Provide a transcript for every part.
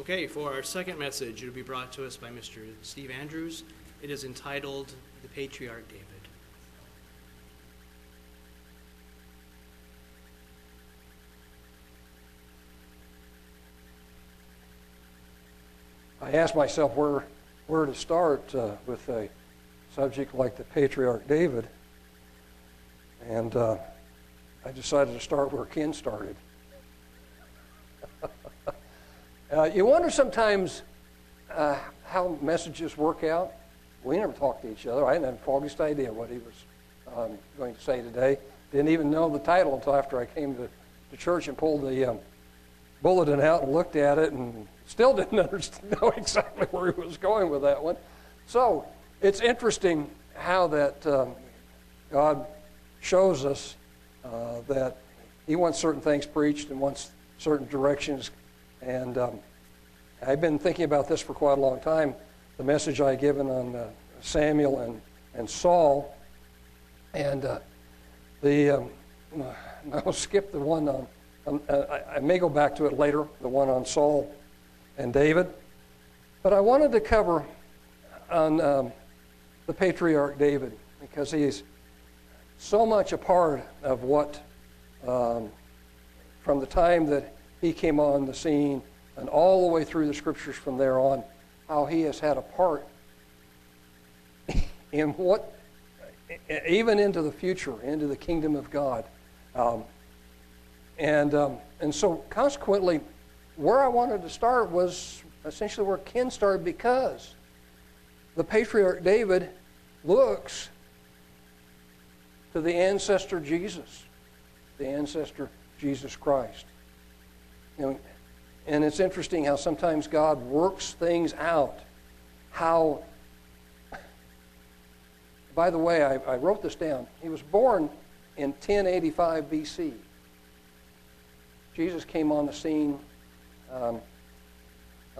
Okay, for our second message, it'll be brought to us by Mr. Steve Andrews. It is entitled The Patriarch David. I asked myself where, where to start uh, with a subject like the patriarch David, and uh, I decided to start where Ken started. uh, you wonder sometimes uh, how messages work out. We never talked to each other. I didn't have the foggiest idea what he was um, going to say today. Didn't even know the title until after I came to, to church and pulled the um, bulletin out and looked at it and still didn't understand, know exactly where he was going with that one. So it's interesting how that um, God shows us uh, that He wants certain things preached and wants certain directions. And um, I've been thinking about this for quite a long time. The message I given on uh, Samuel and, and Saul. And uh, the um, I'll skip the one on um, uh, I, I may go back to it later, the one on Saul and David. But I wanted to cover on um, the patriarch David because he's so much a part of what, um, from the time that he came on the scene and all the way through the scriptures from there on, how he has had a part in what, even into the future, into the kingdom of God. Um, and, um, and so, consequently, where I wanted to start was essentially where Ken started because the patriarch David looks to the ancestor Jesus, the ancestor Jesus Christ. Know, and it's interesting how sometimes God works things out. How, by the way, I, I wrote this down. He was born in 1085 BC. Jesus came on the scene um,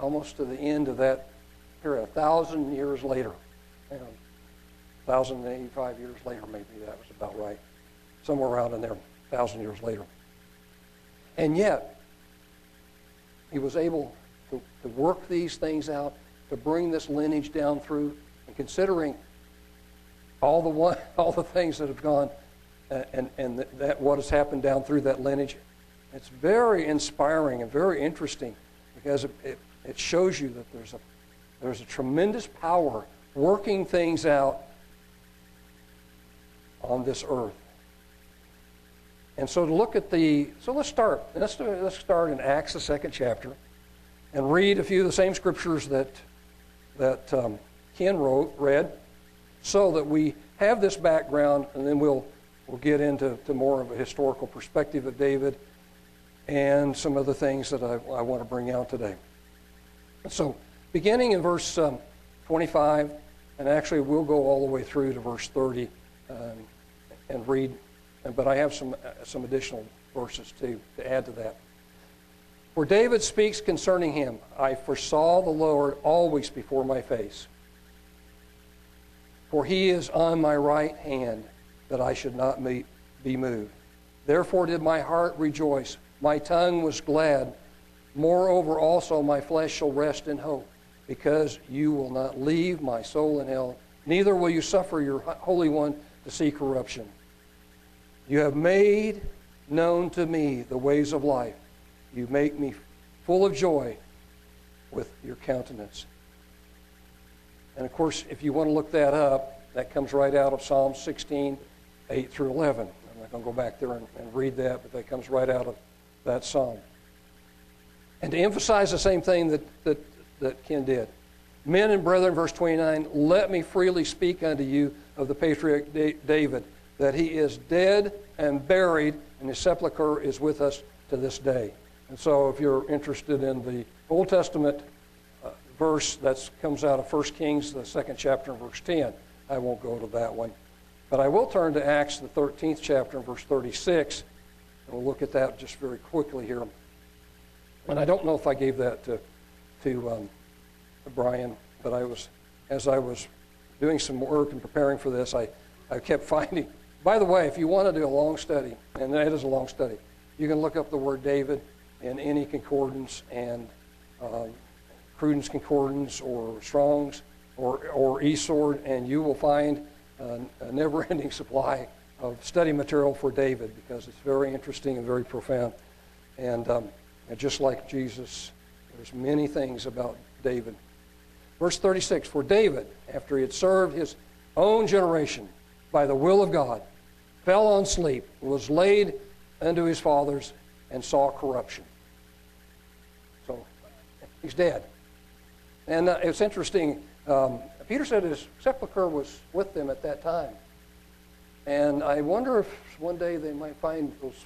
almost to the end of that period, a thousand years later. Know, 1,085 years later, maybe that was about right. Somewhere around in there, a thousand years later. And yet, he was able to, to work these things out, to bring this lineage down through, and considering all the one, all the things that have gone, uh, and and that what has happened down through that lineage, it's very inspiring and very interesting because it, it, it shows you that there's a, there's a tremendous power working things out on this earth. And so to look at the, so let's start. Let's, let's start in Acts, the second chapter, and read a few of the same scriptures that, that um, Ken wrote, read, so that we have this background, and then we'll, we'll get into to more of a historical perspective of David and some other things that I, I want to bring out today. So, beginning in verse um, 25, and actually we'll go all the way through to verse 30 um, and read, but I have some, some additional verses too to add to that. For David speaks concerning him, I foresaw the Lord always before my face. For he is on my right hand, that I should not be moved. Therefore did my heart rejoice my tongue was glad. Moreover, also my flesh shall rest in hope, because you will not leave my soul in hell, neither will you suffer your Holy One to see corruption. You have made known to me the ways of life. You make me full of joy with your countenance. And of course, if you want to look that up, that comes right out of Psalm 16, 8 through 11. I'm not going to go back there and, and read that, but that comes right out of that psalm. And to emphasize the same thing that, that, that Ken did. Men and brethren, verse 29, let me freely speak unto you of the patriarch David, that he is dead and buried, and his sepulchre is with us to this day. And so, if you're interested in the Old Testament uh, verse that comes out of 1 Kings, the second chapter, verse 10, I won't go to that one. But I will turn to Acts, the 13th chapter, verse 36, and We'll look at that just very quickly here. And I don't know if I gave that to, to, um, Brian, but I was, as I was doing some work and preparing for this, I, I kept finding. By the way, if you want to do a long study, and that is a long study, you can look up the word David in any concordance, and um, Cruden's Concordance or Strong's or, or eSword, and you will find a, a never ending supply of study material for David because it's very interesting and very profound. And, um, and just like Jesus, there's many things about David. Verse 36 For David, after he had served his own generation by the will of God, fell on sleep, was laid unto his fathers, and saw corruption. So he's dead. And uh, it's interesting. Um, Peter said his sepulchre was with them at that time. And I wonder if one day they might find those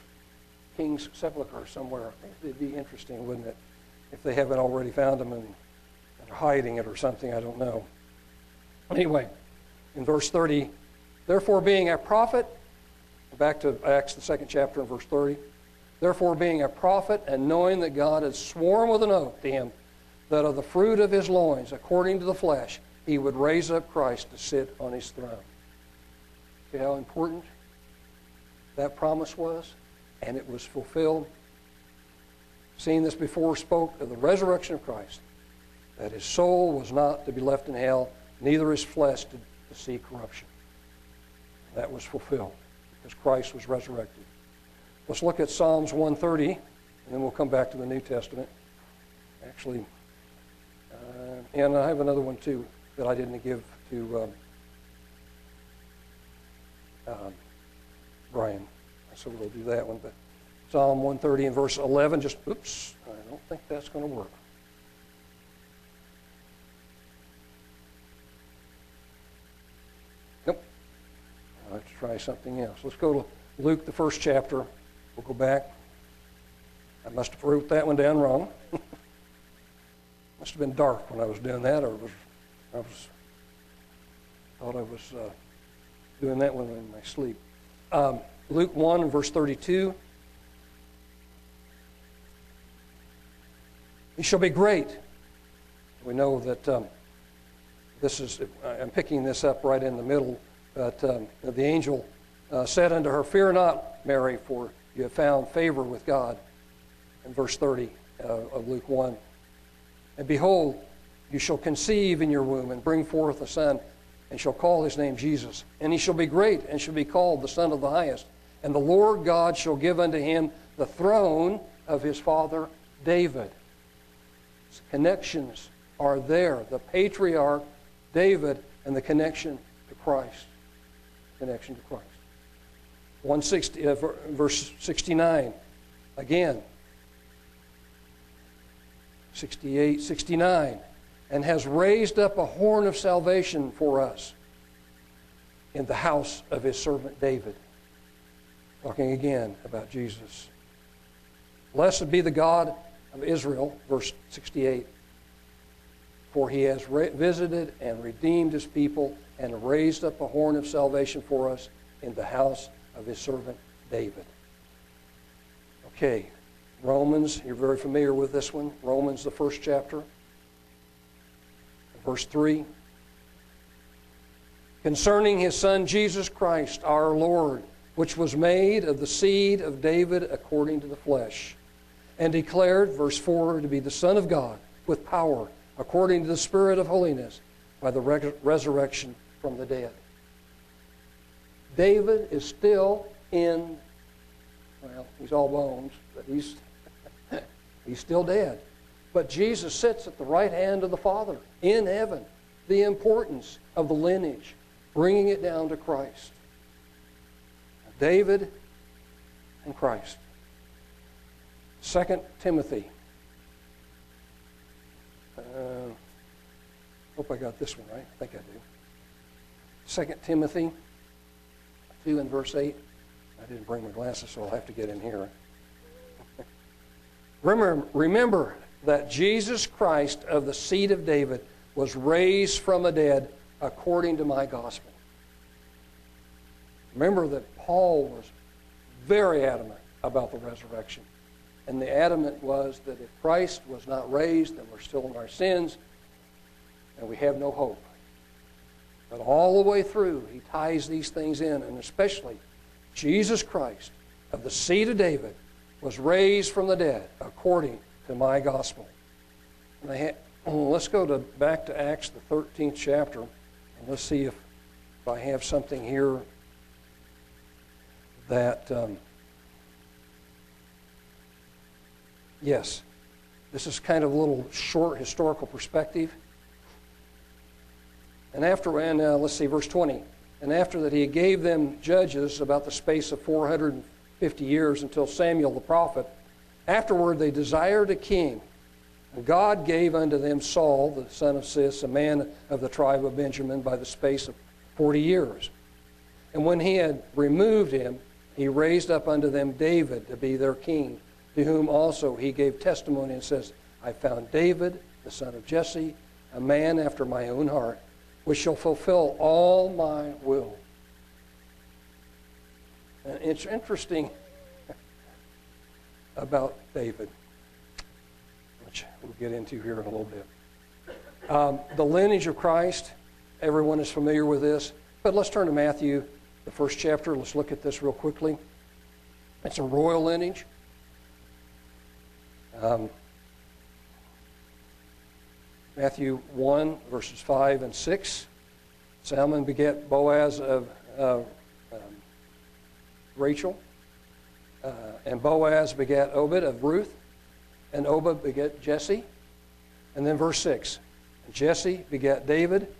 king's sepulchre somewhere. It'd be interesting, wouldn't it? If they haven't already found them and are hiding it or something, I don't know. Anyway, in verse 30, therefore being a prophet, back to Acts, the second chapter, and verse 30. Therefore, being a prophet and knowing that God had sworn with an oath to him that of the fruit of his loins, according to the flesh, he would raise up Christ to sit on his throne. See how important that promise was? And it was fulfilled. Seeing this before, spoke of the resurrection of Christ, that his soul was not to be left in hell, neither his flesh to, to see corruption. That was fulfilled because Christ was resurrected. Let's look at Psalms 130, and then we'll come back to the New Testament. Actually, uh, and I have another one too that I didn't give to um, um, Brian, so we'll do that one. But Psalm 130 and verse 11, just oops, I don't think that's going to work. To try something else. Let's go to Luke, the first chapter. We'll go back. I must have wrote that one down wrong. must have been dark when I was doing that, or was I was thought I was uh, doing that one in my sleep. Um, Luke 1 verse 32. He shall be great. We know that um, this is, I'm picking this up right in the middle, but um, the angel uh, said unto her, Fear not, Mary, for you have found favor with God. In verse 30 uh, of Luke 1. And behold, you shall conceive in your womb and bring forth a son, and shall call his name Jesus. And he shall be great, and shall be called the Son of the Highest. And the Lord God shall give unto him the throne of his father David. Connections are there. The patriarch David and the connection to Christ. Connection to Christ. 160, uh, verse 69. Again, 68, 69. And has raised up a horn of salvation for us in the house of his servant David. Talking again about Jesus. Blessed be the God of Israel, verse 68. For he has re- visited and redeemed his people and raised up a horn of salvation for us in the house of his servant David. Okay, Romans, you're very familiar with this one. Romans, the first chapter, verse 3. Concerning his son Jesus Christ, our Lord, which was made of the seed of David according to the flesh, and declared, verse 4, to be the Son of God with power according to the Spirit of holiness by the resurrection from the dead. David is still in, well, he's all bones, but he's, he's still dead. But Jesus sits at the right hand of the Father in heaven. The importance of the lineage, bringing it down to Christ. David and Christ. Second Timothy. Uh, hope I got this one right. I think I do. Second Timothy 2 and verse 8. I didn't bring my glasses, so I'll have to get in here. remember, remember that Jesus Christ of the seed of David was raised from the dead according to my gospel. Remember that Paul was very adamant about the resurrection. And the adamant was that if Christ was not raised, then we're still in our sins and we have no hope. But all the way through, he ties these things in, and especially Jesus Christ of the seed of David was raised from the dead according to my gospel. Let's go to back to Acts, the 13th chapter, and let's see if, if I have something here that. Um, yes, this is kind of a little short historical perspective. And after, and uh, let's see, verse 20. And after that, he gave them judges about the space of 450 years until Samuel the prophet. Afterward, they desired a king. And God gave unto them Saul, the son of Cis, a man of the tribe of Benjamin, by the space of 40 years. And when he had removed him, he raised up unto them David to be their king, to whom also he gave testimony and says, I found David, the son of Jesse, a man after my own heart, which shall fulfill all my will. And it's interesting about David, which we'll get into here in a little bit. Um, the lineage of Christ, everyone is familiar with this, but let's turn to Matthew, the first chapter. Let's look at this real quickly. It's a royal lineage. Um, Matthew 1, verses 5 and 6. Salmon begat Boaz of uh, um, Rachel. Uh, and Boaz begat Obed of Ruth. And Obed begat Jesse. And then verse 6. Jesse begat David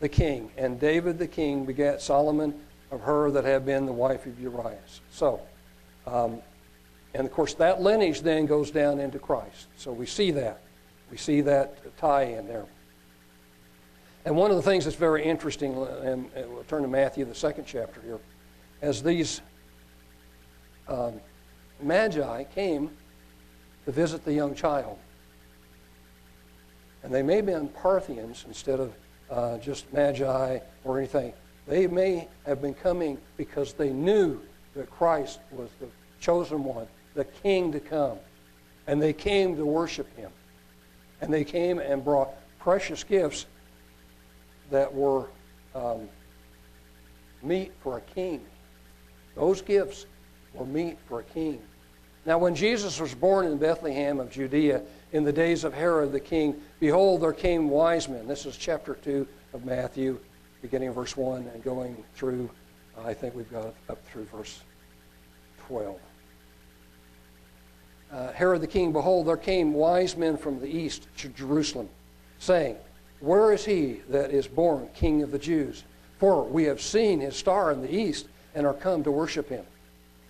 the king. And David the king begat Solomon of her that had been the wife of Uriah. So, um, and of course, that lineage then goes down into Christ. So we see that. We see that tie in there. And one of the things that's very interesting, and we'll turn to Matthew, the second chapter here, as these um, magi came to visit the young child. And they may have been Parthians instead of uh, just magi or anything. They may have been coming because they knew that Christ was the chosen one, the king to come. And they came to worship him. And they came and brought precious gifts that were um, meat for a king. Those gifts were meat for a king. Now, when Jesus was born in Bethlehem of Judea in the days of Herod the king, behold, there came wise men. This is chapter 2 of Matthew, beginning verse 1 and going through, I think we've got up through verse 12. Uh, Herod the king, behold, there came wise men from the east to Jerusalem, saying, Where is he that is born king of the Jews? For we have seen his star in the east and are come to worship him.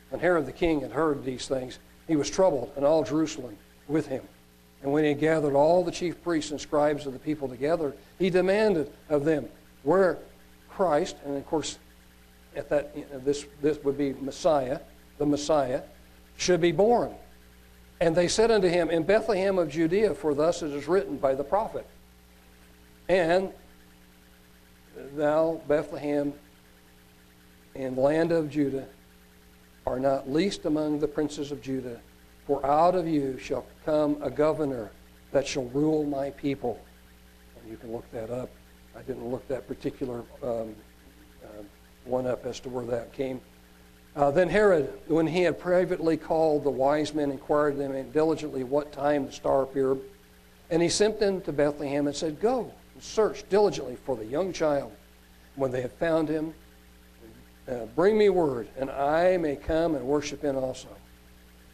When Herod the king had heard these things, he was troubled, and all Jerusalem with him. And when he had gathered all the chief priests and scribes of the people together, he demanded of them where Christ, and of course, at that this this would be Messiah, the Messiah, should be born. And they said unto him, In Bethlehem of Judea, for thus it is written by the prophet. And thou, Bethlehem, in land of Judah, are not least among the princes of Judah, for out of you shall come a governor that shall rule my people. And you can look that up. I didn't look that particular um, uh, one up as to where that came. Uh, then Herod, when he had privately called the wise men, inquired them diligently what time the star appeared. And he sent them to Bethlehem and said, Go and search diligently for the young child. When they have found him, uh, bring me word, and I may come and worship him also.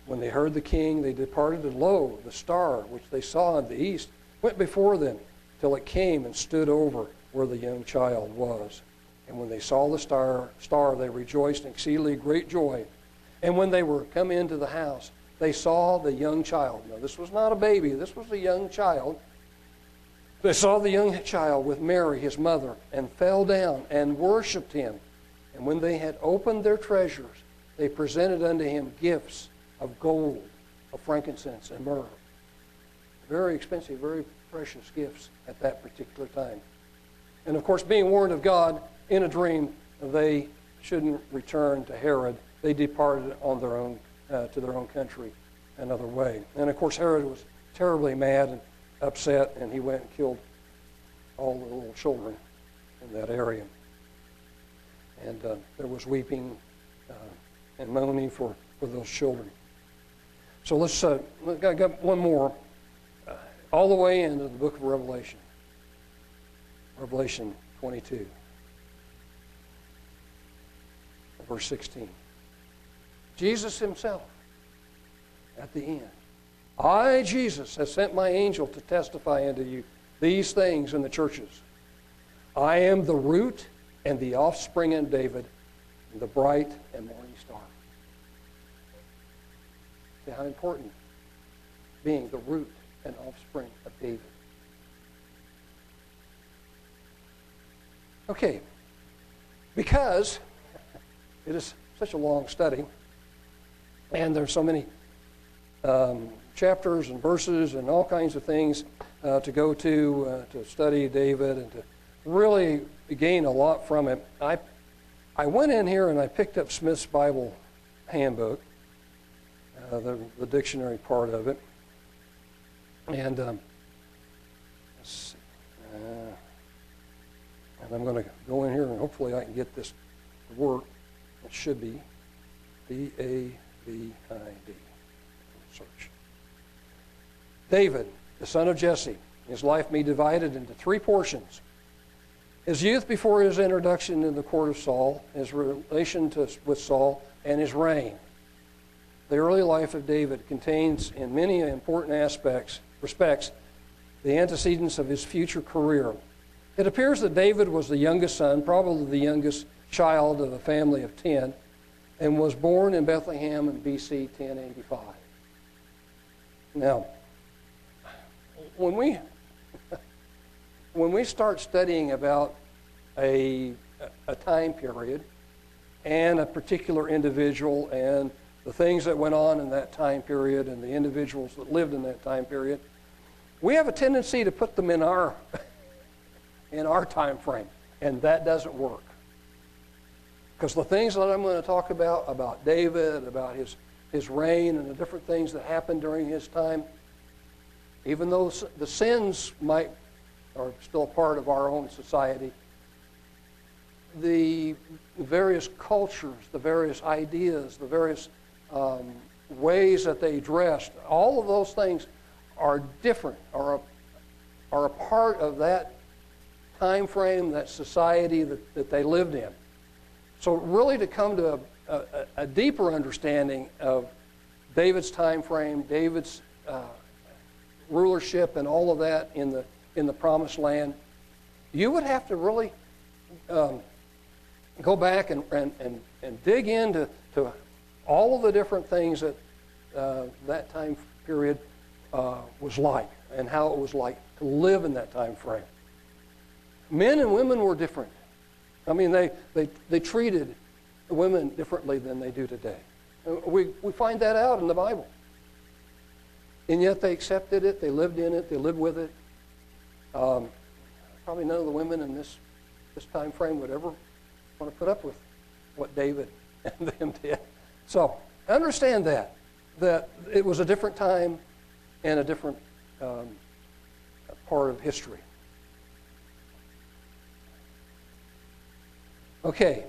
When they heard the king, they departed, and lo, the star which they saw in the east went before them till it came and stood over where the young child was. And when they saw the star, star, they rejoiced in exceedingly great joy. And when they were come into the house, they saw the young child. Now, this was not a baby, this was a young child. They saw the young child with Mary, his mother, and fell down and worshiped him. And when they had opened their treasures, they presented unto him gifts of gold, of frankincense, and myrrh. Very expensive, very precious gifts at that particular time. And of course, being warned of God in a dream, they shouldn't return to Herod. They departed on their own uh, to their own country another way. And of course, Herod was terribly mad and upset, and he went and killed all the little children in that area and uh, there was weeping uh, and moaning for, for those children. So let's, uh, got one more. All the way into the book of Revelation. Revelation 22, verse 16. Jesus himself at the end. I, Jesus, have sent my angel to testify unto you these things in the churches. I am the root and the offspring of David, the bright and morning star. See how important being the root and offspring of David. Okay, because it is such a long study, and there's so many um, chapters and verses and all kinds of things uh, to go to uh, to study David and to really gain a lot from it. I I went in here and I picked up Smith's Bible handbook, uh, the, the dictionary part of it, and um, uh, and I'm going to go in here and hopefully I can get this to work. It should be B A V I D. Search. David, the son of Jesse, his life be divided into three portions. His youth before his introduction in the court of Saul, his relation to, with Saul, and his reign. The early life of David contains, in many important aspects, respects, the antecedents of his future career. It appears that David was the youngest son, probably the youngest child of a family of ten, and was born in Bethlehem in BC 1085. Now, when we when we start studying about a, a time period and a particular individual and the things that went on in that time period and the individuals that lived in that time period, we have a tendency to put them in our in our time frame, and that doesn't work. Because the things that I'm going to talk about about David, about his his reign, and the different things that happened during his time, even though the sins might are still part of our own society, the various cultures, the various ideas, the various um, ways that they dressed, all of those things are different, are a, are a part of that time frame, that society that, that they lived in. So, really, to come to a, a, a deeper understanding of David's time frame, David's uh, rulership, and all of that in the in the promised land, you would have to really um, go back and, and, and, and dig into to all of the different things that uh, that time period uh, was like and how it was like to live in that time frame. Men and women were different. I mean, they, they, they treated women differently than they do today. Uh, we, we find that out in the Bible. And yet they accepted it, they lived in it, they lived with it. Um, probably none of the women in this, this time frame would ever want to put up with what David and them did. So understand that, that it was a different time and a different um, part of history. Okay,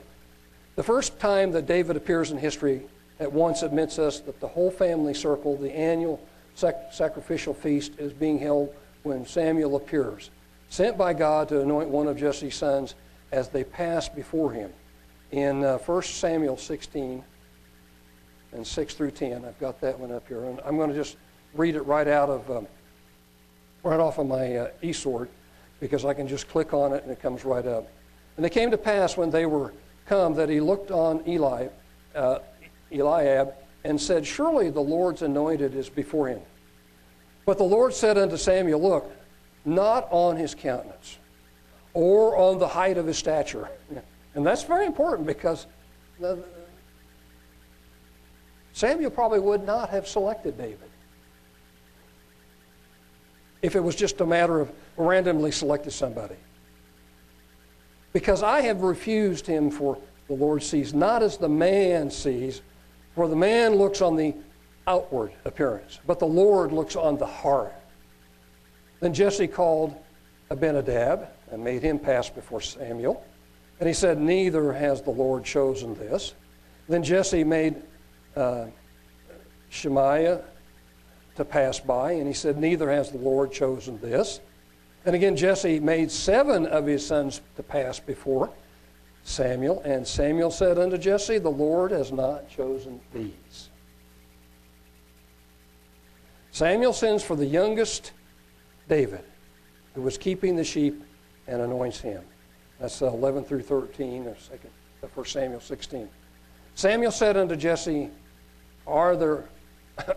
the first time that David appears in history at once admits us that the whole family circle, the annual sac- sacrificial feast, is being held when Samuel appears, sent by God to anoint one of Jesse's sons as they pass before him. In uh, 1 Samuel 16 and 6 through 10, I've got that one up here. And I'm going to just read it right out of, um, right off of my uh, eSword because I can just click on it and it comes right up. And it came to pass when they were come that he looked on Eli, uh, Eliab and said, Surely the Lord's anointed is before him. But the Lord said unto Samuel, Look, not on his countenance or on the height of his stature. And that's very important because Samuel probably would not have selected David if it was just a matter of randomly selected somebody. Because I have refused him for the Lord sees, not as the man sees, for the man looks on the outward appearance, but the Lord looks on the heart. Then Jesse called Abinadab and made him pass before Samuel. And he said, Neither has the Lord chosen this. Then Jesse made uh, Shammah to pass by, and he said, Neither has the Lord chosen this. And again, Jesse made seven of his sons to pass before Samuel, and Samuel said unto Jesse, The Lord has not chosen these. Samuel sends for the youngest David, who was keeping the sheep, and anoints him. That's 11 through 13, or second, 1 Samuel 16. Samuel said unto Jesse, Are there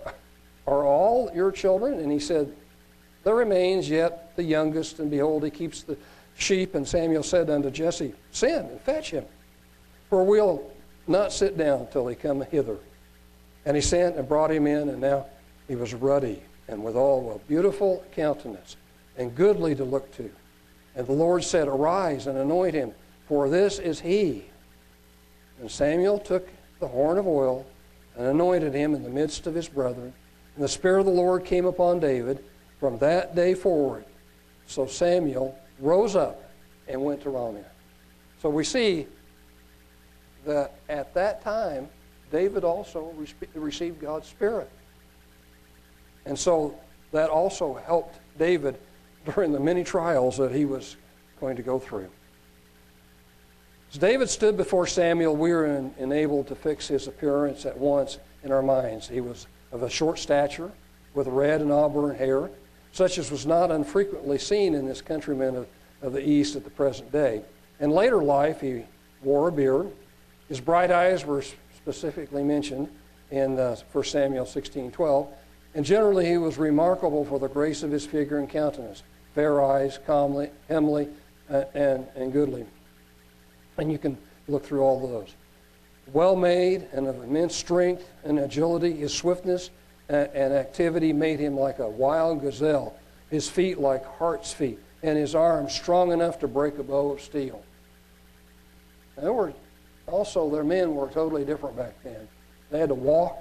are all your children? And he said, There remains yet the youngest, and behold, he keeps the sheep. And Samuel said unto Jesse, Send and fetch him, for we'll not sit down till he come hither. And he sent and brought him in, and now he was ruddy and withal a beautiful countenance, and goodly to look to. And the Lord said, Arise and anoint him, for this is he. And Samuel took the horn of oil and anointed him in the midst of his brethren. And the Spirit of the Lord came upon David from that day forward. So Samuel rose up and went to Ramah. So we see that at that time, David also received God's Spirit. And so that also helped David during the many trials that he was going to go through. As David stood before Samuel, we were enabled to fix his appearance at once in our minds. He was of a short stature, with red and auburn hair, such as was not unfrequently seen in this countryman of, of the East at the present day. In later life, he wore a beard. His bright eyes were specifically mentioned in uh, 1 Samuel 16:12, and generally he was remarkable for the grace of his figure and countenance, fair eyes, comely, comely, uh, and, and goodly. And you can look through all those. Well made and of immense strength and agility, his swiftness and activity made him like a wild gazelle, his feet like hart's feet, and his arms strong enough to break a bow of steel. There were also their men were totally different back then. They had to walk,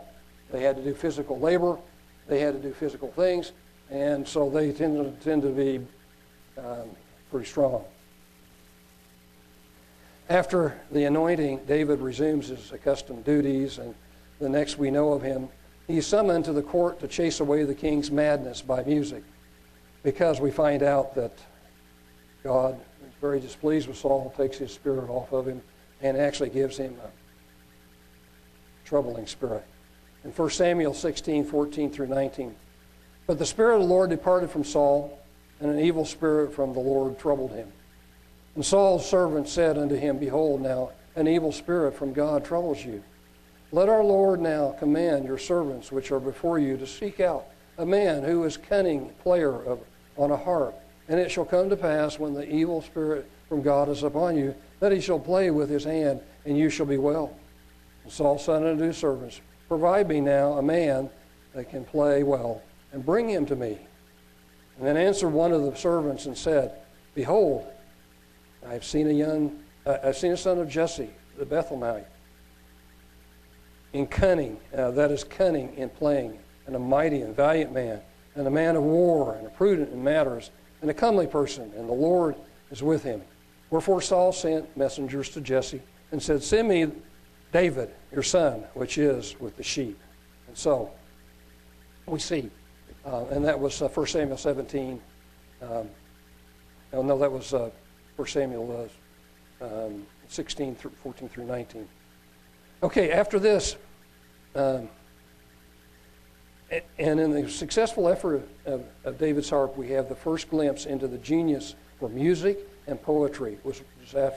they had to do physical labor, they had to do physical things, and so they tend to, tend to be um, pretty strong. After the anointing, David resumes his accustomed duties, and the next we know of him, he's summoned to the court to chase away the king's madness by music, because we find out that God is very displeased with Saul, takes his spirit off of him, and actually gives him a troubling spirit in 1 Samuel 16, 14 through 19. But the Spirit of the Lord departed from Saul, and an evil spirit from the Lord troubled him. And Saul's servant said unto him, Behold, now an evil spirit from God troubles you. Let our Lord now command your servants which are before you to seek out a man who is cunning player of, on a harp. And it shall come to pass when the evil spirit from God is upon you, that he shall play with his hand, and you shall be well. And Saul said unto his servants, Provide me now a man that can play well, and bring him to me. And then answered one of the servants and said, Behold, I have seen a young, uh, I've seen a son of Jesse, the Bethlehemite, in cunning, uh, that is cunning in playing, and a mighty and valiant man, and a man of war, and a prudent in matters, and a comely person, and the Lord is with him. Wherefore Saul sent messengers to Jesse and said, Send me David, your son, which is with the sheep. And so we see, uh, and that was uh, 1 Samuel 17. Um, oh, no, that was uh, 1 Samuel uh, um, 16 through 14 through 19. Okay, after this, um, and in the successful effort of, of, David's harp, we have the first glimpse into the genius for music and poetry, which was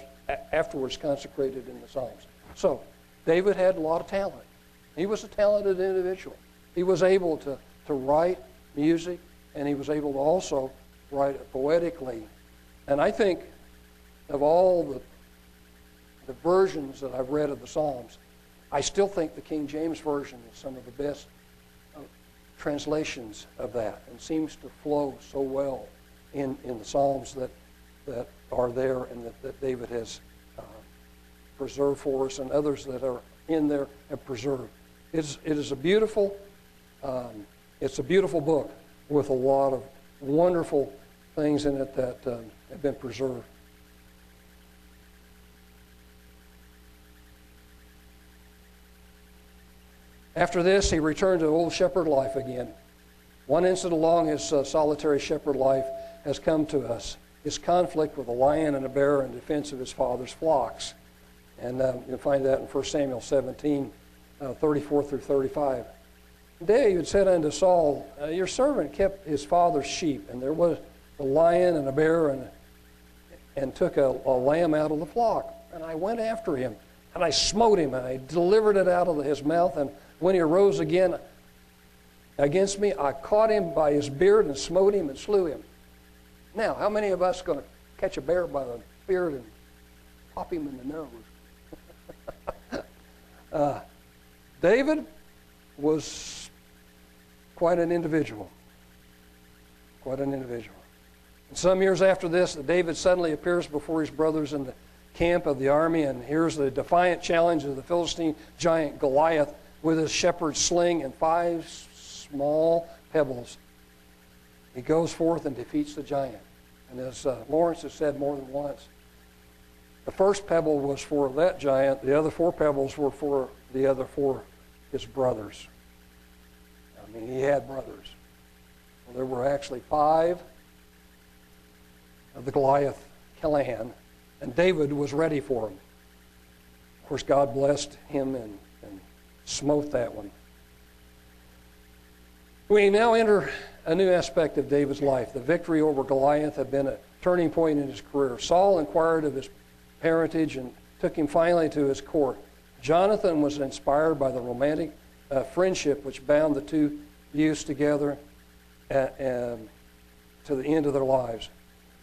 afterwards consecrated in the Psalms. So, David had a lot of talent. He was a talented individual. He was able to, to write music, and he was able to also write it poetically. And I think of all the, the versions that I've read of the Psalms, I still think the King James Version is some of the best uh, translations of that and seems to flow so well in, in the Psalms that, that are there and that, that David has preserved for us, and others that are in there have preserved. It's, it is a beautiful, um, it's a beautiful book with a lot of wonderful things in it that uh, have been preserved. After this, he returned to old shepherd life again. One incident along his uh, solitary shepherd life has come to us his conflict with a lion and a bear in defense of his father's flocks. And uh, you'll find that in 1 Samuel 17, uh, 34 through 35. David said unto Saul, uh, Your servant kept his father's sheep, and there was a lion and a bear, and, and took a, a lamb out of the flock. And I went after him, and I smote him, and I delivered it out of his mouth. And when he arose again against me, I caught him by his beard and smote him and slew him. Now, how many of us going to catch a bear by the beard and pop him in the nose? uh, David was quite an individual. Quite an individual. And some years after this, David suddenly appears before his brothers in the camp of the army, and here's the defiant challenge of the Philistine giant Goliath with his shepherd's sling and five small pebbles. He goes forth and defeats the giant. And as uh, Lawrence has said more than once, the first pebble was for that giant, the other four pebbles were for the other four, his brothers. I mean, he had brothers. Well, there were actually five of the Goliath clan, and David was ready for them. Of course, God blessed him and smote that one. We now enter a new aspect of David's life. The victory over Goliath had been a turning point in his career. Saul inquired of his parentage and took him finally to his court. Jonathan was inspired by the romantic uh, friendship which bound the two youths together at, um, to the end of their lives.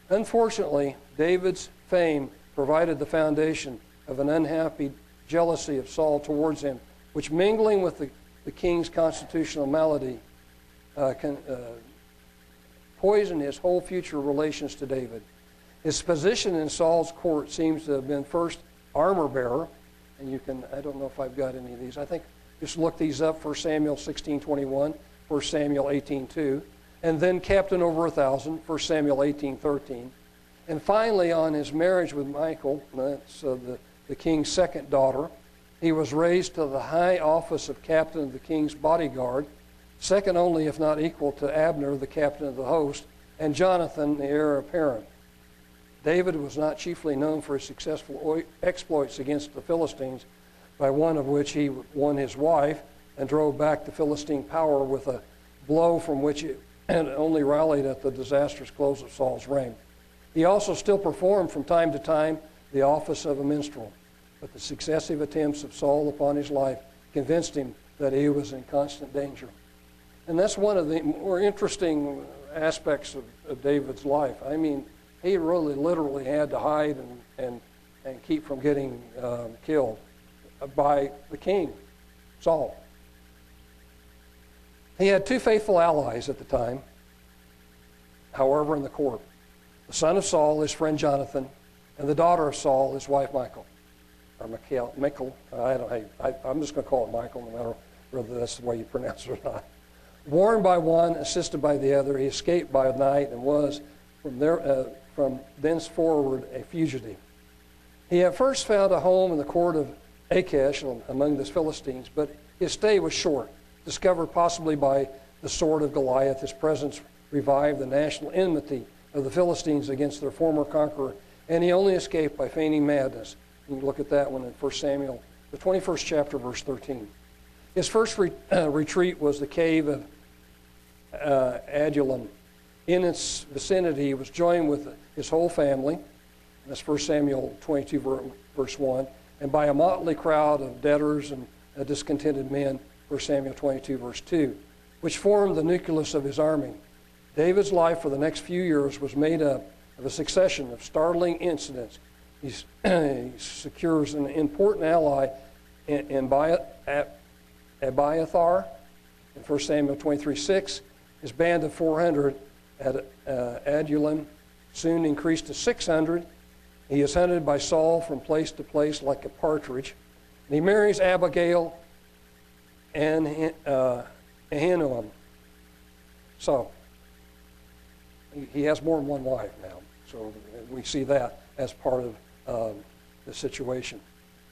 Unfortunately, David's fame provided the foundation of an unhappy jealousy of Saul towards him, which mingling with the, the king's constitutional malady uh, can, uh, poisoned his whole future relations to David. His position in Saul's court seems to have been first armor bearer, and you can, I don't know if I've got any of these. I think just look these up, 1 Samuel 16.21, 1 Samuel 18.2, and then captain over a thousand, 1 Samuel 18.13. And finally, on his marriage with Michal, that's uh, the, the king's second daughter, he was raised to the high office of captain of the king's bodyguard, second only, if not equal, to Abner, the captain of the host, and Jonathan, the heir apparent. David was not chiefly known for his successful exploits against the Philistines, by one of which he won his wife and drove back the Philistine power with a blow from which it only rallied at the disastrous close of Saul's reign. He also still performed from time to time the office of a minstrel, but the successive attempts of Saul upon his life convinced him that he was in constant danger. And that's one of the more interesting aspects of, of David's life. I mean, he really literally had to hide and, and, and keep from getting um, killed by the king, Saul. He had two faithful allies at the time, however, in the court. The son of Saul, his friend Jonathan, and the daughter of Saul, his wife Michal. Or Michael, Michael I don't, I, I, I'm just going to call it Michael, no matter whether that's the way you pronounce it or not. Warned by one, assisted by the other, he escaped by night and was from, there, uh, from thenceforward a fugitive. He at first found a home in the court of Achish among the Philistines, but his stay was short. Discovered possibly by the sword of Goliath, his presence revived the national enmity of the Philistines against their former conqueror, and he only escaped by feigning madness. You can look at that one in 1 Samuel, the 21st chapter, verse 13. His first re- uh, retreat was the cave of uh, Adullam. In its vicinity, he was joined with his whole family. That's 1 Samuel 22, verse 1. And by a motley crowd of debtors and uh, discontented men, 1 Samuel 22, verse 2, which formed the nucleus of his army. David's life for the next few years was made up of a succession of startling incidents. He secures an important ally in, in Abiathar in 1 Samuel 23, 6, his band of 400 at uh, Adullam soon increased to 600. He is hunted by Saul from place to place like a partridge. And he marries Abigail and uh, Ahinoam. So, he has more than one wife now. So we see that as part of um, the situation.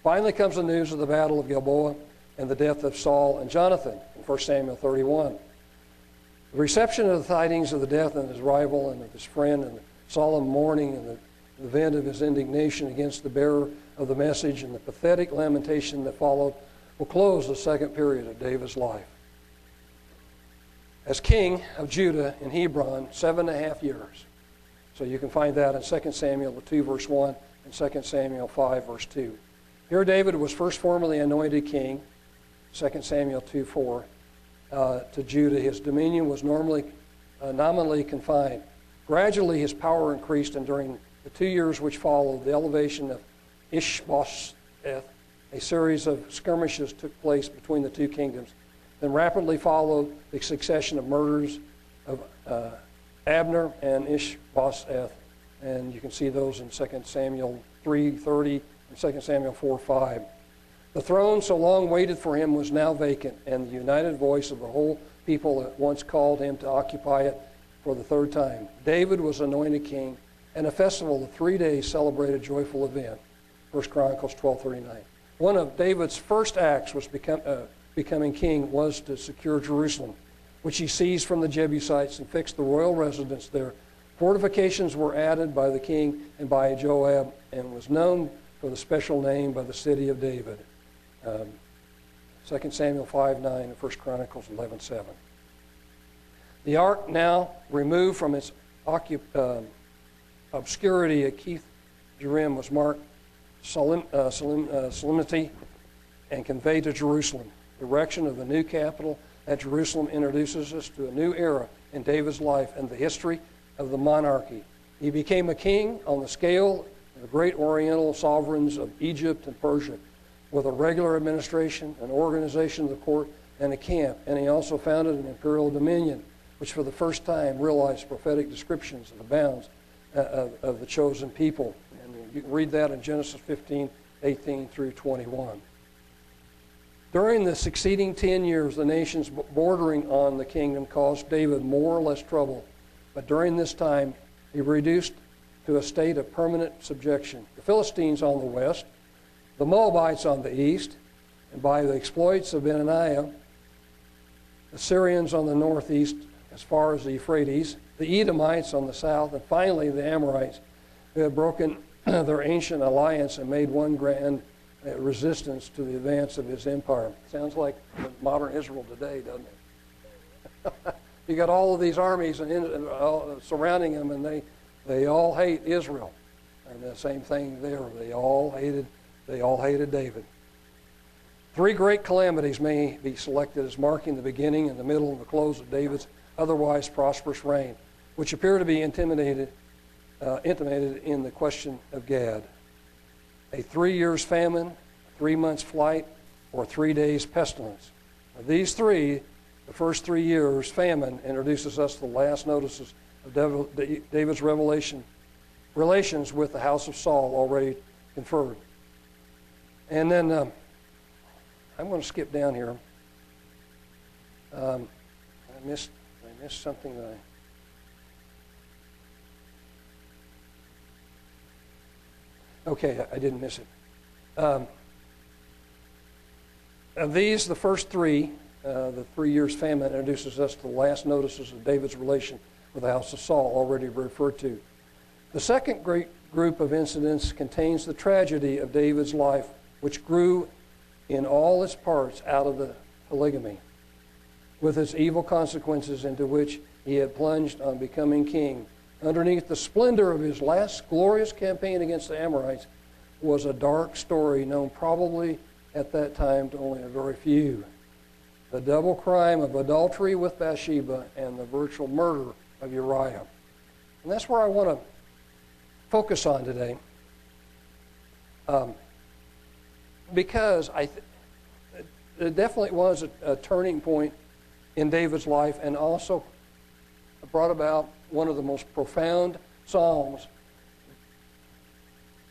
Finally comes the news of the Battle of Gilboa and the death of Saul and Jonathan in 1 Samuel 31. The reception of the tidings of the death of his rival and of his friend and the solemn mourning and the the vent of his indignation against the bearer of the message and the pathetic lamentation that followed will close the second period of David's life. As king of Judah in Hebron, seven and a half years. So you can find that in 2 Samuel 2, verse 1, and 2 Samuel 5, verse 2. Here David was first formally anointed king, 2 Samuel 2, 4, uh, to Judah. His dominion was normally uh, nominally confined. Gradually, his power increased, and during the two years which followed the elevation of Ishbosheth, a series of skirmishes took place between the two kingdoms. Then rapidly followed the succession of murders of uh, Abner and Ishbosheth, and you can see those in 2 Samuel 3:30 and 2 Samuel 4:5. The throne so long waited for him was now vacant, and the united voice of the whole people at once called him to occupy it for the third time. David was anointed king and a festival of three days celebrated joyful event. 1 Chronicles 12:39. One of David's first acts was become, uh, becoming king was to secure Jerusalem, which he seized from the Jebusites and fixed the royal residence there. Fortifications were added by the king and by Joab, and was known for the special name by the city of David. Um, 2 Samuel 5 9 and 1 Chronicles 11 7. The ark now removed from its occup- um, obscurity at Kirjath Jearim was marked uh, uh, solemnity and conveyed to Jerusalem. The erection of the new capital at Jerusalem introduces us to a new era in David's life and the history of the monarchy. He became a king on the scale of the great oriental sovereigns of Egypt and Persia, with a regular administration, an organization of the court, and a camp. And he also founded an imperial dominion, which for the first time realized prophetic descriptions of the bounds uh, of, of the chosen people. And you can read that in Genesis 15, 18 through 21. During the succeeding 10 years, the nations bordering on the kingdom caused David more or less trouble. But during this time, he reduced to a state of permanent subjection. The Philistines on the west, the Moabites on the east, and by the exploits of Benaiah, the Syrians on the northeast, as far as the Euphrates, the Edomites on the south, and finally the Amorites, who had broken their ancient alliance and made one grand uh, resistance to the advance of his empire. Sounds like modern Israel today, doesn't it? you got all of these armies and, and uh, surrounding them, and they, they all hate Israel. And the same thing there. They all hated, they all hated David. Three great calamities may be selected as marking the beginning and the middle and the close of David's otherwise prosperous reign, which appear to be intimidated, uh, intimated in the question of Gad. A three years famine, three months flight, or three days pestilence. Now, these three, the first three years famine, introduces us to the last notices of David's revelation, relations with the house of Saul already conferred. And then um, I'm going to skip down here. Um, I missed I missed something that I. Okay, I didn't miss it. Um, of these, the first three, uh, the three years famine introduces us to the last notices of David's relation with the house of Saul, already referred to. The second great group of incidents contains the tragedy of David's life, which grew in all its parts out of the polygamy with its evil consequences into which he had plunged on becoming king. Underneath the splendor of his last glorious campaign against the Amorites was a dark story known probably at that time to only a very few. The double crime of adultery with Bathsheba and the virtual murder of Uriah. And that's where I want to focus on today. Um, because I th- it definitely was a, a turning point in David's life and also brought about one of the most profound psalms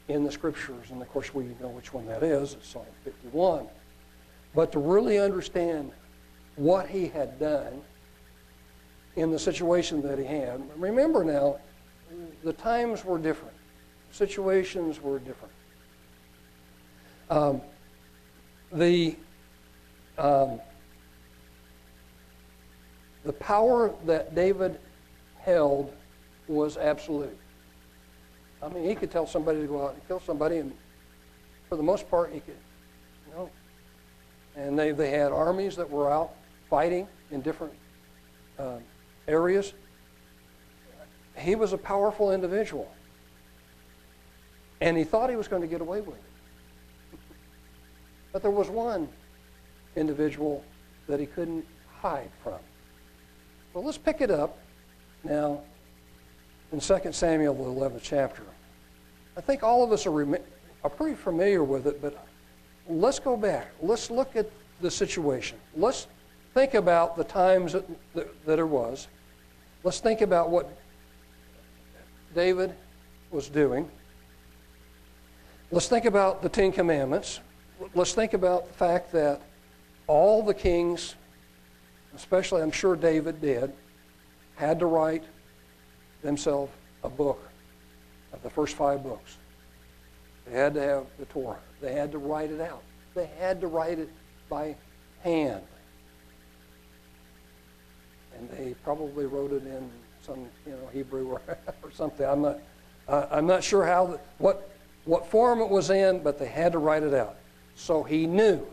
in the scriptures. And of course, we know which one that is. It's Psalm 51. But to really understand what he had done in the situation that he had, remember now, the times were different, situations were different. Um, the um, The power that David held was absolute. I mean, he could tell somebody to go out and kill somebody, and for the most part, he could, you know. And they, they had armies that were out fighting in different uh, areas. He was a powerful individual. And he thought he was going to get away with it. But there was one individual that he couldn't hide from. Well, let's pick it up now in 2 Samuel, the 11th chapter. I think all of us are, rem- are pretty familiar with it, but let's go back. Let's look at the situation. Let's think about the times that, that, that it was. Let's think about what David was doing. Let's think about the Ten Commandments. Let's think about the fact that all the kings, especially I'm sure David did, had to write themselves a book of the first five books. They had to have the Torah. They had to write it out. They had to write it by hand. And they probably wrote it in some, you know, Hebrew or, or something. I'm not, I'm not sure how, the, what, what form it was in, but they had to write it out. So he knew.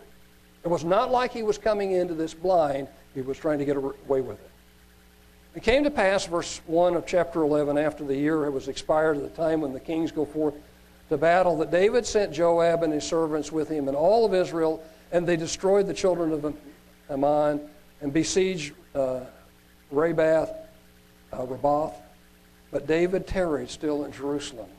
It was not like he was coming into this blind. He was trying to get away with it. It came to pass, verse 1 of chapter 11, after the year it was expired, at the time when the kings go forth to battle, that David sent Joab and his servants with him and all of Israel, and they destroyed the children of Ammon and besieged uh, Rabath, uh, Rabath. But David tarried still in Jerusalem.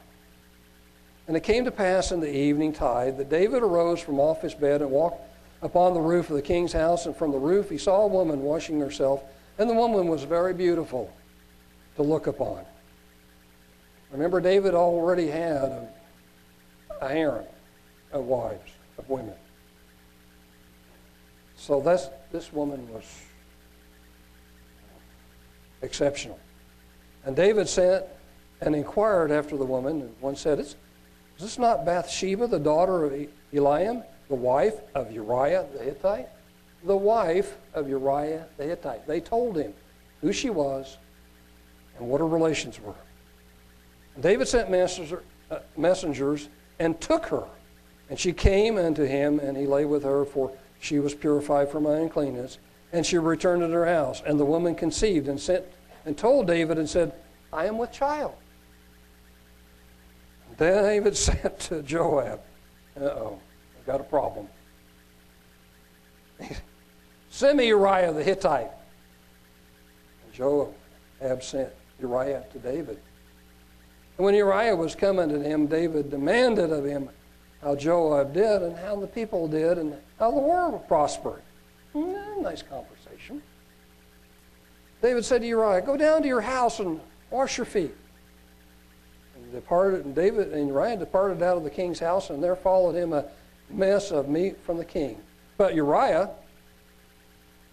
And it came to pass in the evening tide that David arose from off his bed and walked upon the roof of the king's house, and from the roof he saw a woman washing herself and the woman was very beautiful to look upon. Remember, David already had a, a harem of wives, of women. So this, this woman was exceptional. And David sent and inquired after the woman, and one said, Is, is this not Bathsheba, the daughter of Eliam, the wife of Uriah the Hittite? the wife of Uriah the Hittite. They told him who she was and what her relations were. David sent uh, messengers and took her. And she came unto him, and he lay with her, for she was purified from uncleanness. And she returned to her house. And the woman conceived and sent and told David and said, I am with child. Then David sent to Joab, uh oh, I've got a problem. Send me Uriah the Hittite. And Joab sent Uriah to David. And when Uriah was coming to him, David demanded of him how Joab did and how the people did and how the war prospered. Nice conversation. David said to Uriah, Go down to your house and wash your feet. And departed, and David and Uriah departed out of the king's house, and there followed him a mess of meat from the king. But Uriah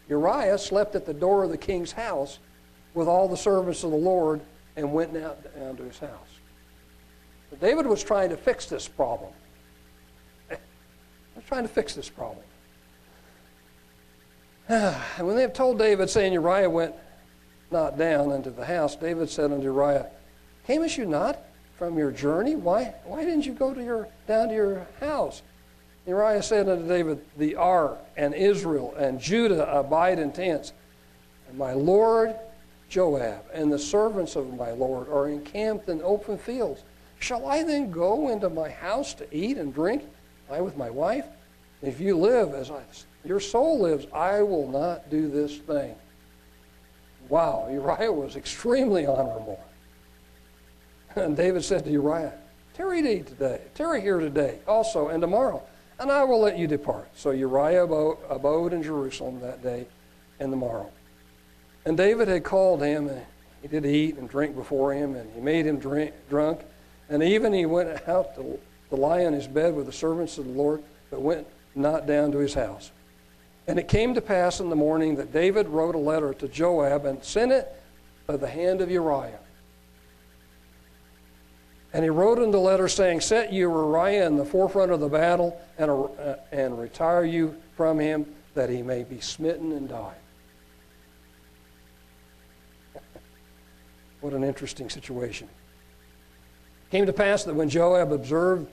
Uriah slept at the door of the king's house with all the servants of the Lord and went out down to his house. But David was trying to fix this problem. He was trying to fix this problem. And when they have told David, saying Uriah went not down into the house, David said unto Uriah, Camest you not from your journey? Why, why didn't you go to your, down to your house? Uriah said unto David, The ark and Israel and Judah abide in tents, and my lord Joab and the servants of my lord are encamped in open fields. Shall I then go into my house to eat and drink, I with my wife? If you live as I, your soul lives, I will not do this thing. Wow, Uriah was extremely honorable. And David said to Uriah, Tarry thee today, tarry here today also, and tomorrow and I will let you depart. So Uriah abode in Jerusalem that day and the morrow. And David had called him, and he did eat and drink before him, and he made him drink, drunk. And even he went out to, to lie on his bed with the servants of the Lord, but went not down to his house. And it came to pass in the morning that David wrote a letter to Joab and sent it by the hand of Uriah. And he wrote in the letter saying, Set you Uriah in the forefront of the battle and, uh, and retire you from him that he may be smitten and die. What an interesting situation. It came to pass that when Joab observed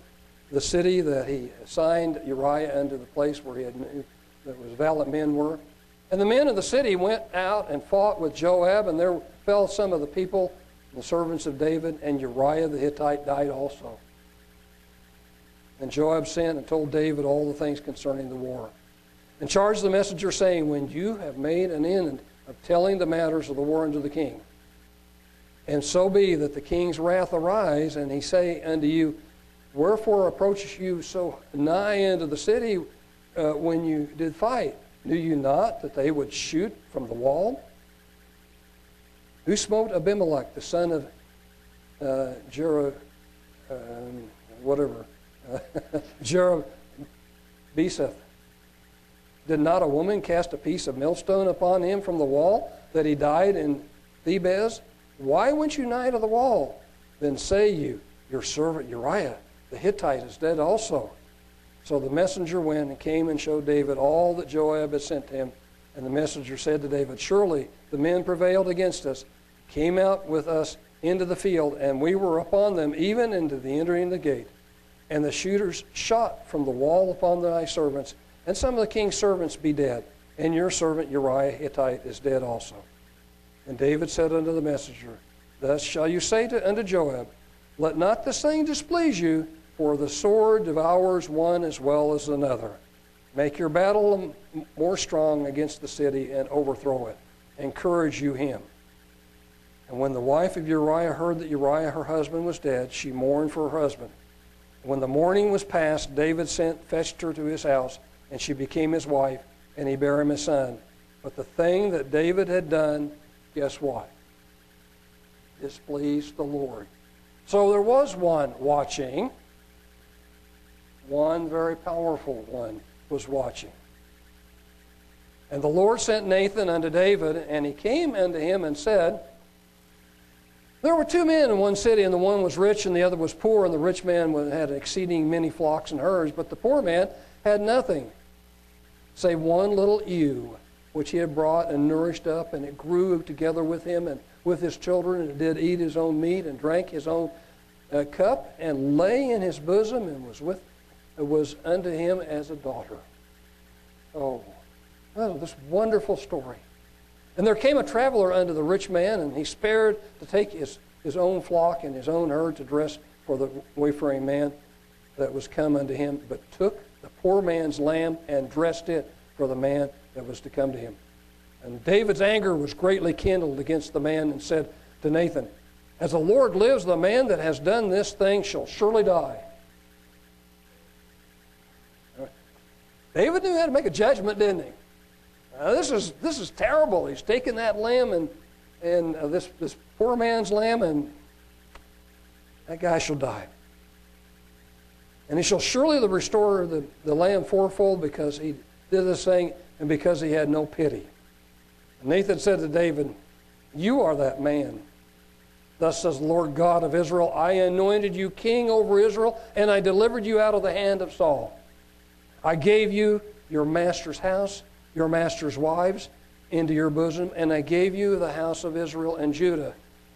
the city that he assigned Uriah unto the place where he had knew that was valiant men were, and the men of the city went out and fought with Joab, and there fell some of the people, the servants of David, and Uriah the Hittite died also. And Joab sent and told David all the things concerning the war, and charged the messenger, saying, When you have made an end of telling the matters of the war unto the king, and so be that the king's wrath arise, and he say unto you, Wherefore approachest you so nigh unto the city uh, when you did fight? Knew you not that they would shoot from the wall? Who smote Abimelech, the son of uh, um, whatever, Jerubbesheth? Did not a woman cast a piece of millstone upon him from the wall that he died in Thebez? Why went you nigh to the wall? Then say you, Your servant Uriah the Hittite is dead also. So the messenger went and came and showed David all that Joab had sent to him. And the messenger said to David, Surely the men prevailed against us, came out with us into the field, and we were upon them even into the entering the gate. And the shooters shot from the wall upon thy servants, and some of the king's servants be dead, and your servant Uriah Hittite is dead also. And David said unto the messenger, Thus shall you say to, unto Joab, Let not this thing displease you, for the sword devours one as well as another. Make your battle more strong against the city and overthrow it. Encourage you him. And when the wife of Uriah heard that Uriah her husband was dead, she mourned for her husband. When the mourning was past, David sent, fetched her to his house, and she became his wife, and he bare him a son. But the thing that David had done, guess what? Displeased the Lord. So there was one watching one very powerful one was watching. And the Lord sent Nathan unto David, and he came unto him and said, There were two men in one city, and the one was rich and the other was poor, and the rich man had exceeding many flocks and herds, but the poor man had nothing save one little ewe, which he had brought and nourished up, and it grew together with him and with his children, and did eat his own meat and drank his own uh, cup, and lay in his bosom, and was with was unto him as a daughter. Oh, oh, this wonderful story. And there came a traveler unto the rich man, and he spared to take his, his own flock and his own herd to dress for the wayfaring man that was come unto him, but took the poor man's lamb and dressed it for the man that was to come to him. And David's anger was greatly kindled against the man and said to Nathan, As the Lord lives, the man that has done this thing shall surely die. David knew how to make a judgment, didn't he? Uh, this is this is terrible. He's taken that lamb and and uh, this this poor man's lamb, and that guy shall die. And he shall surely restore the, the lamb fourfold because he did this thing and because he had no pity. And Nathan said to David, You are that man. Thus says the Lord God of Israel I anointed you king over Israel, and I delivered you out of the hand of Saul. I gave you your master's house, your master's wives into your bosom, and I gave you the house of Israel and Judah.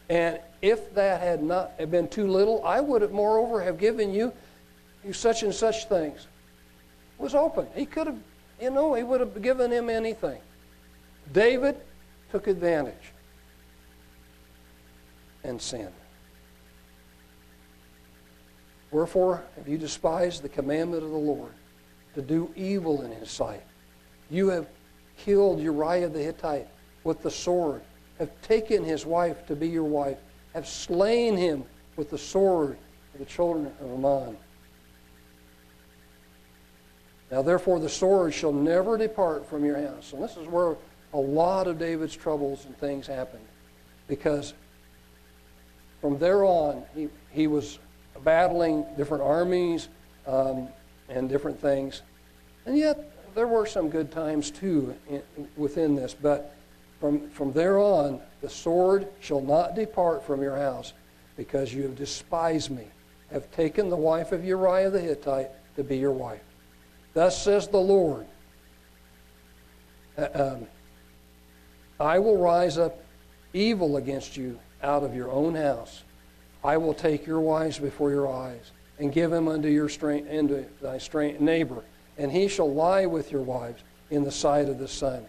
And if that had not been too little, I would have moreover have given you, you such and such things. It was open. He could have, you know, he would have given him anything. David took advantage and sinned. Wherefore have you despised the commandment of the Lord? To do evil in his sight. You have killed Uriah the Hittite with the sword, have taken his wife to be your wife, have slain him with the sword of the children of Ammon. Now, therefore, the sword shall never depart from your house. And this is where a lot of David's troubles and things happened. Because from there on, he, he was battling different armies. Um, and different things. And yet, there were some good times too in, within this. But from, from there on, the sword shall not depart from your house, because you have despised me, have taken the wife of Uriah the Hittite to be your wife. Thus says the Lord uh, um, I will rise up evil against you out of your own house. I will take your wives before your eyes, and give him unto your strength, unto thy strength, neighbor, and he shall lie with your wives in the sight of the sun.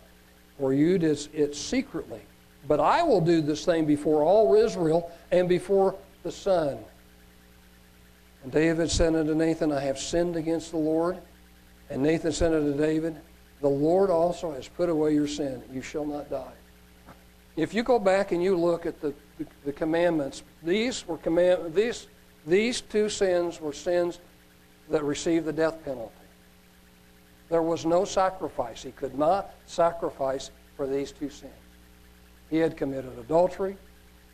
For you did it secretly, but I will do this thing before all Israel and before the sun. And David said unto Nathan, I have sinned against the Lord. And Nathan said unto David, The Lord also has put away your sin. You shall not die. If you go back and you look at the, the, the commandments, these were command, these, these two sins were sins that received the death penalty. There was no sacrifice. He could not sacrifice for these two sins. He had committed adultery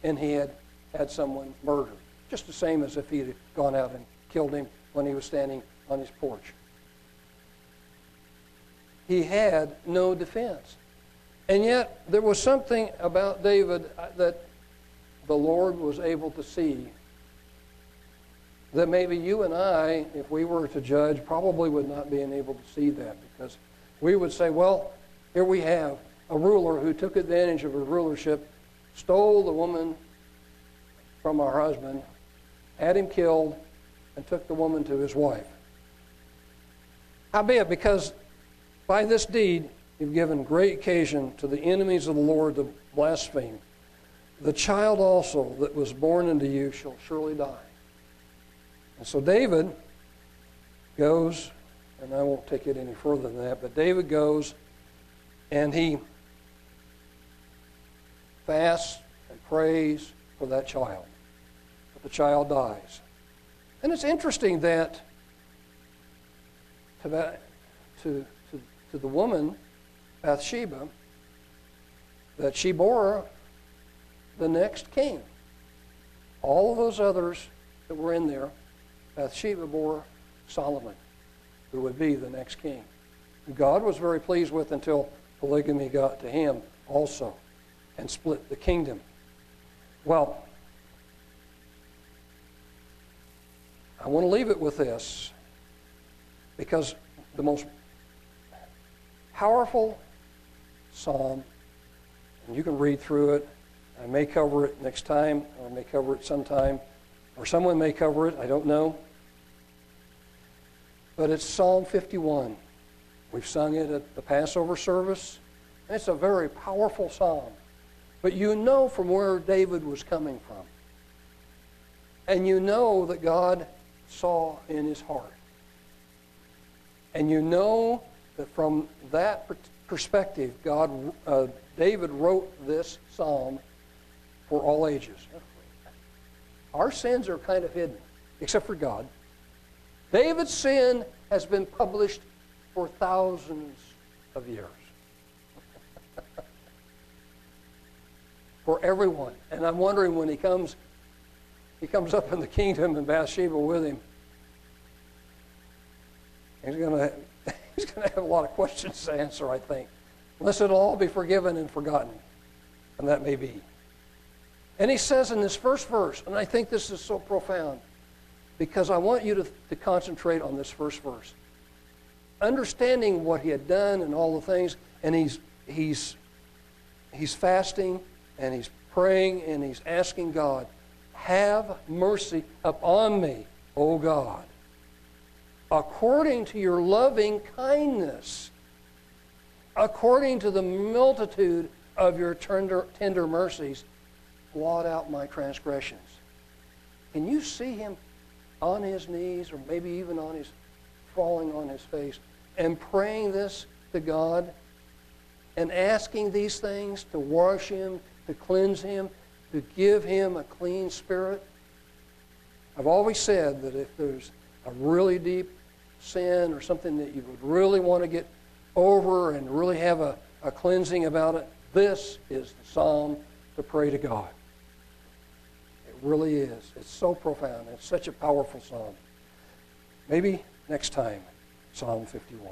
and he had had someone murdered. Just the same as if he had gone out and killed him when he was standing on his porch. He had no defense. And yet, there was something about David uh, that the Lord was able to see that maybe you and I, if we were to judge, probably would not be able to see that because we would say, well, here we have a ruler who took advantage of his rulership, stole the woman from her husband, had him killed, and took the woman to his wife. Howbeit, because by this deed you've given great occasion to the enemies of the Lord to blaspheme, the child also that was born unto you shall surely die. And so David goes, and I won't take it any further than that, but David goes and he fasts and prays for that child. But the child dies. And it's interesting that to, to, to, to the woman, Bathsheba, that she bore the next king. All those others that were in there, Bathsheba bore Solomon, who would be the next king. Who God was very pleased with until polygamy got to him also and split the kingdom. Well, I want to leave it with this because the most powerful psalm, and you can read through it. I may cover it next time, or I may cover it sometime, or someone may cover it, I don't know. But it's Psalm 51. We've sung it at the Passover service. It's a very powerful psalm. But you know from where David was coming from. And you know that God saw in his heart. And you know that from that perspective, God, uh, David wrote this psalm for all ages. Our sins are kind of hidden, except for God. David's sin has been published for thousands of years. for everyone. And I'm wondering when he comes, he comes up in the kingdom and Bathsheba with him. He's going he's to have a lot of questions to answer, I think. Unless it'll all be forgiven and forgotten. And that may be. And he says in this first verse, and I think this is so profound, because I want you to, to concentrate on this first verse. Understanding what he had done and all the things, and he's, he's, he's fasting and he's praying and he's asking God, Have mercy upon me, O God, according to your loving kindness, according to the multitude of your tender, tender mercies, blot out my transgressions. Can you see him on his knees or maybe even on his falling on his face and praying this to God and asking these things to wash him, to cleanse him, to give him a clean spirit? I've always said that if there's a really deep sin or something that you would really want to get over and really have a, a cleansing about it, this is the psalm to pray to God. Really is. It's so profound. It's such a powerful psalm. Maybe next time, Psalm 51.